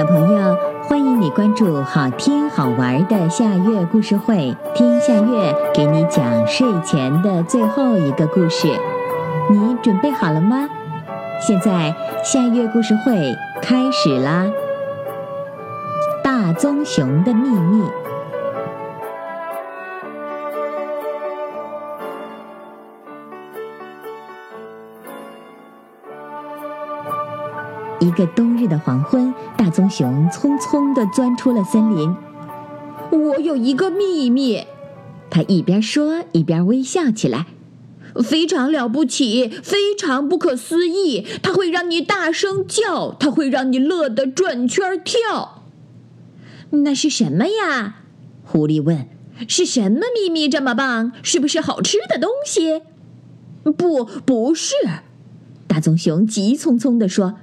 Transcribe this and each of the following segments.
小朋友，欢迎你关注好听好玩的夏月故事会，听夏月给你讲睡前的最后一个故事。你准备好了吗？现在夏月故事会开始啦！大棕熊的秘密。一个冬日的黄昏，大棕熊匆匆地钻出了森林。我有一个秘密，他一边说一边微笑起来。非常了不起，非常不可思议。它会让你大声叫，它会让你乐得转圈跳。那是什么呀？狐狸问。是什么秘密这么棒？是不是好吃的东西？不，不是。大棕熊急匆匆地说。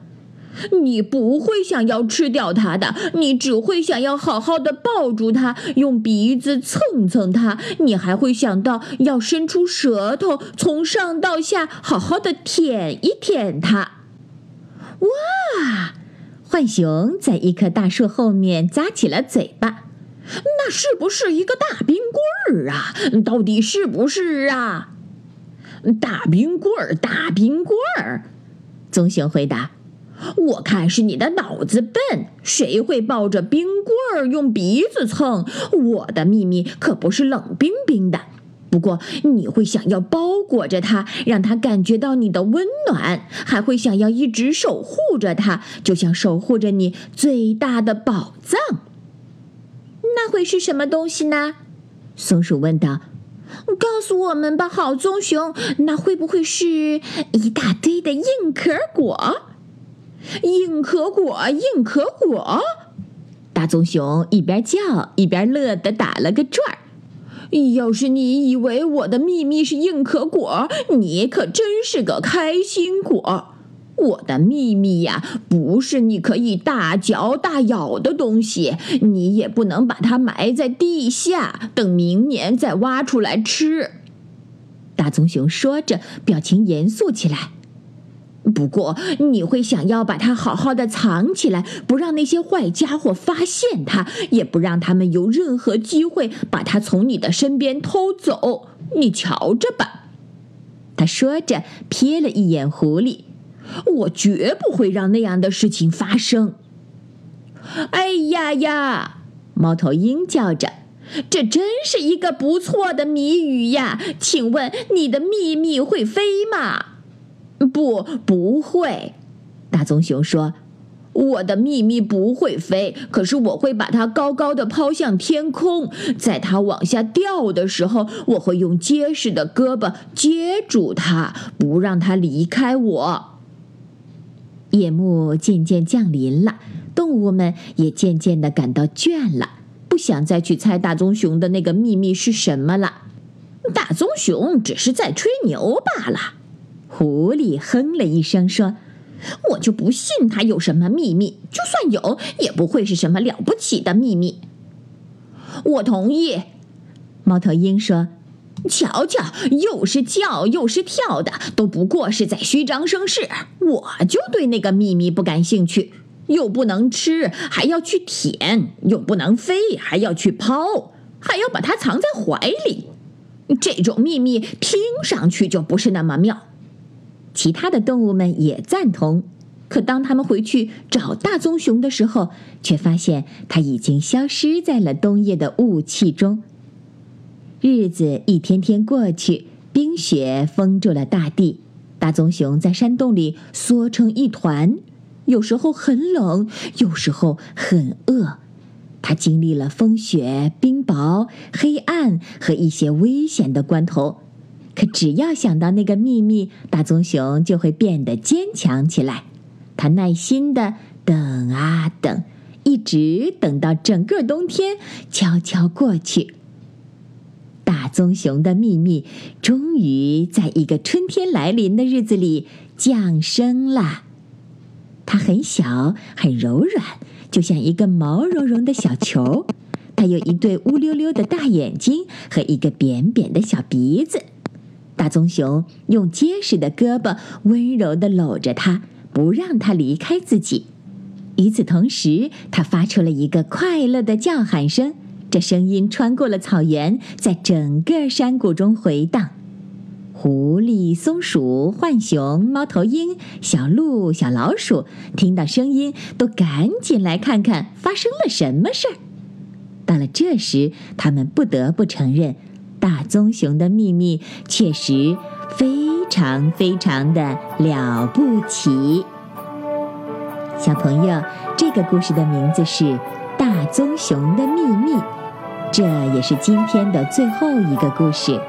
你不会想要吃掉它的，你只会想要好好的抱住它，用鼻子蹭蹭它。你还会想到要伸出舌头，从上到下好好的舔一舔它。哇！浣熊在一棵大树后面咂起了嘴巴，那是不是一个大冰棍儿啊？到底是不是啊？大冰棍儿，大冰棍儿。棕熊回答。我看是你的脑子笨，谁会抱着冰棍儿用鼻子蹭？我的秘密可不是冷冰冰的，不过你会想要包裹着它，让它感觉到你的温暖，还会想要一直守护着它，就像守护着你最大的宝藏。那会是什么东西呢？松鼠问道。告诉我们吧，好棕熊，那会不会是一大堆的硬壳果？硬壳果，硬壳果！大棕熊一边叫一边乐得打了个转儿。要是你以为我的秘密是硬壳果，你可真是个开心果。我的秘密呀，不是你可以大嚼大咬的东西，你也不能把它埋在地下，等明年再挖出来吃。大棕熊说着，表情严肃起来。不过，你会想要把它好好的藏起来，不让那些坏家伙发现它，也不让他们有任何机会把它从你的身边偷走。你瞧着吧。他说着，瞥了一眼狐狸。我绝不会让那样的事情发生。哎呀呀！猫头鹰叫着：“这真是一个不错的谜语呀！请问你的秘密会飞吗？”不，不会。大棕熊说：“我的秘密不会飞，可是我会把它高高的抛向天空，在它往下掉的时候，我会用结实的胳膊接住它，不让它离开我。”夜幕渐渐降临了，动物们也渐渐的感到倦了，不想再去猜大棕熊的那个秘密是什么了。大棕熊只是在吹牛罢了。狐狸哼了一声，说：“我就不信他有什么秘密，就算有，也不会是什么了不起的秘密。”我同意。猫头鹰说：“瞧瞧，又是叫又是跳的，都不过是在虚张声势。我就对那个秘密不感兴趣，又不能吃，还要去舔；又不能飞，还要去抛，还要把它藏在怀里。这种秘密听上去就不是那么妙。”其他的动物们也赞同，可当他们回去找大棕熊的时候，却发现它已经消失在了冬夜的雾气中。日子一天天过去，冰雪封住了大地，大棕熊在山洞里缩成一团，有时候很冷，有时候很饿。它经历了风雪、冰雹、黑暗和一些危险的关头。可只要想到那个秘密，大棕熊就会变得坚强起来。它耐心的等啊等，一直等到整个冬天悄悄过去。大棕熊的秘密终于在一个春天来临的日子里降生了。它很小，很柔软，就像一个毛茸茸的小球。它有一对乌溜溜的大眼睛和一个扁扁的小鼻子。大棕熊用结实的胳膊温柔地搂着它，不让它离开自己。与此同时，它发出了一个快乐的叫喊声，这声音穿过了草原，在整个山谷中回荡。狐狸、松鼠、浣熊、猫头鹰、小鹿、小老鼠听到声音，都赶紧来看看发生了什么事儿。到了这时，他们不得不承认，大棕熊的秘密确实非常非常的了不起。小朋友，这个故事的名字是《大棕熊的秘密》，这也是今天的最后一个故事。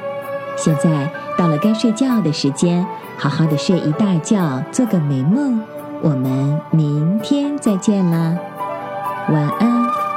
现在到了该睡觉的时间，好好的睡一大觉，做个美梦。我们明天再见啦，晚安。